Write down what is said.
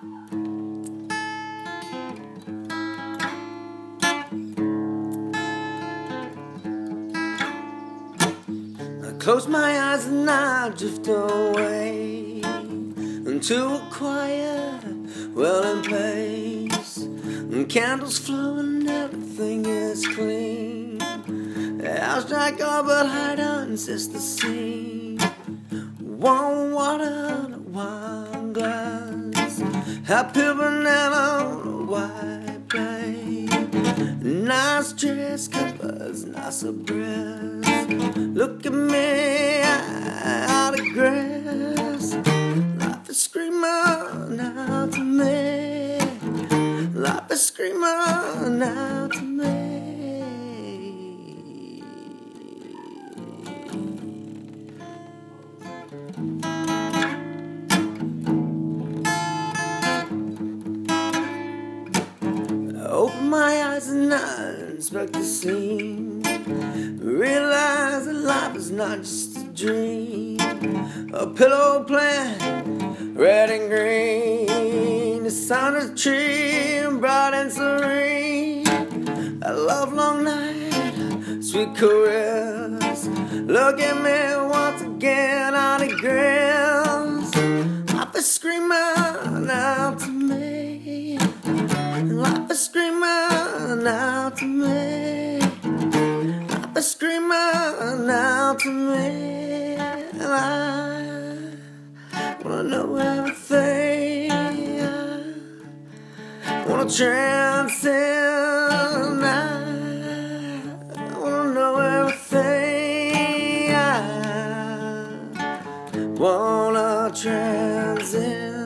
I close my eyes and I drift away into a quiet, well place. And candles flow and everything is clean. I'll strike all but Haydn sister scene. Warm Happy banana on a white plate. Nice dress covers nice breast. Look at me out of grass. Life is screaming out to me. Life is screaming out open my eyes and I inspect the scene. Realize that life is not just a dream. A pillow plant, red and green. The sound of the tree, bright and serene. A love long night, sweet caress. Look at me once again on the grass. Life is screaming out to me. out to me. I've screaming out to me. And I wanna know everything. I wanna transcend. I wanna know everything. I wanna transcend.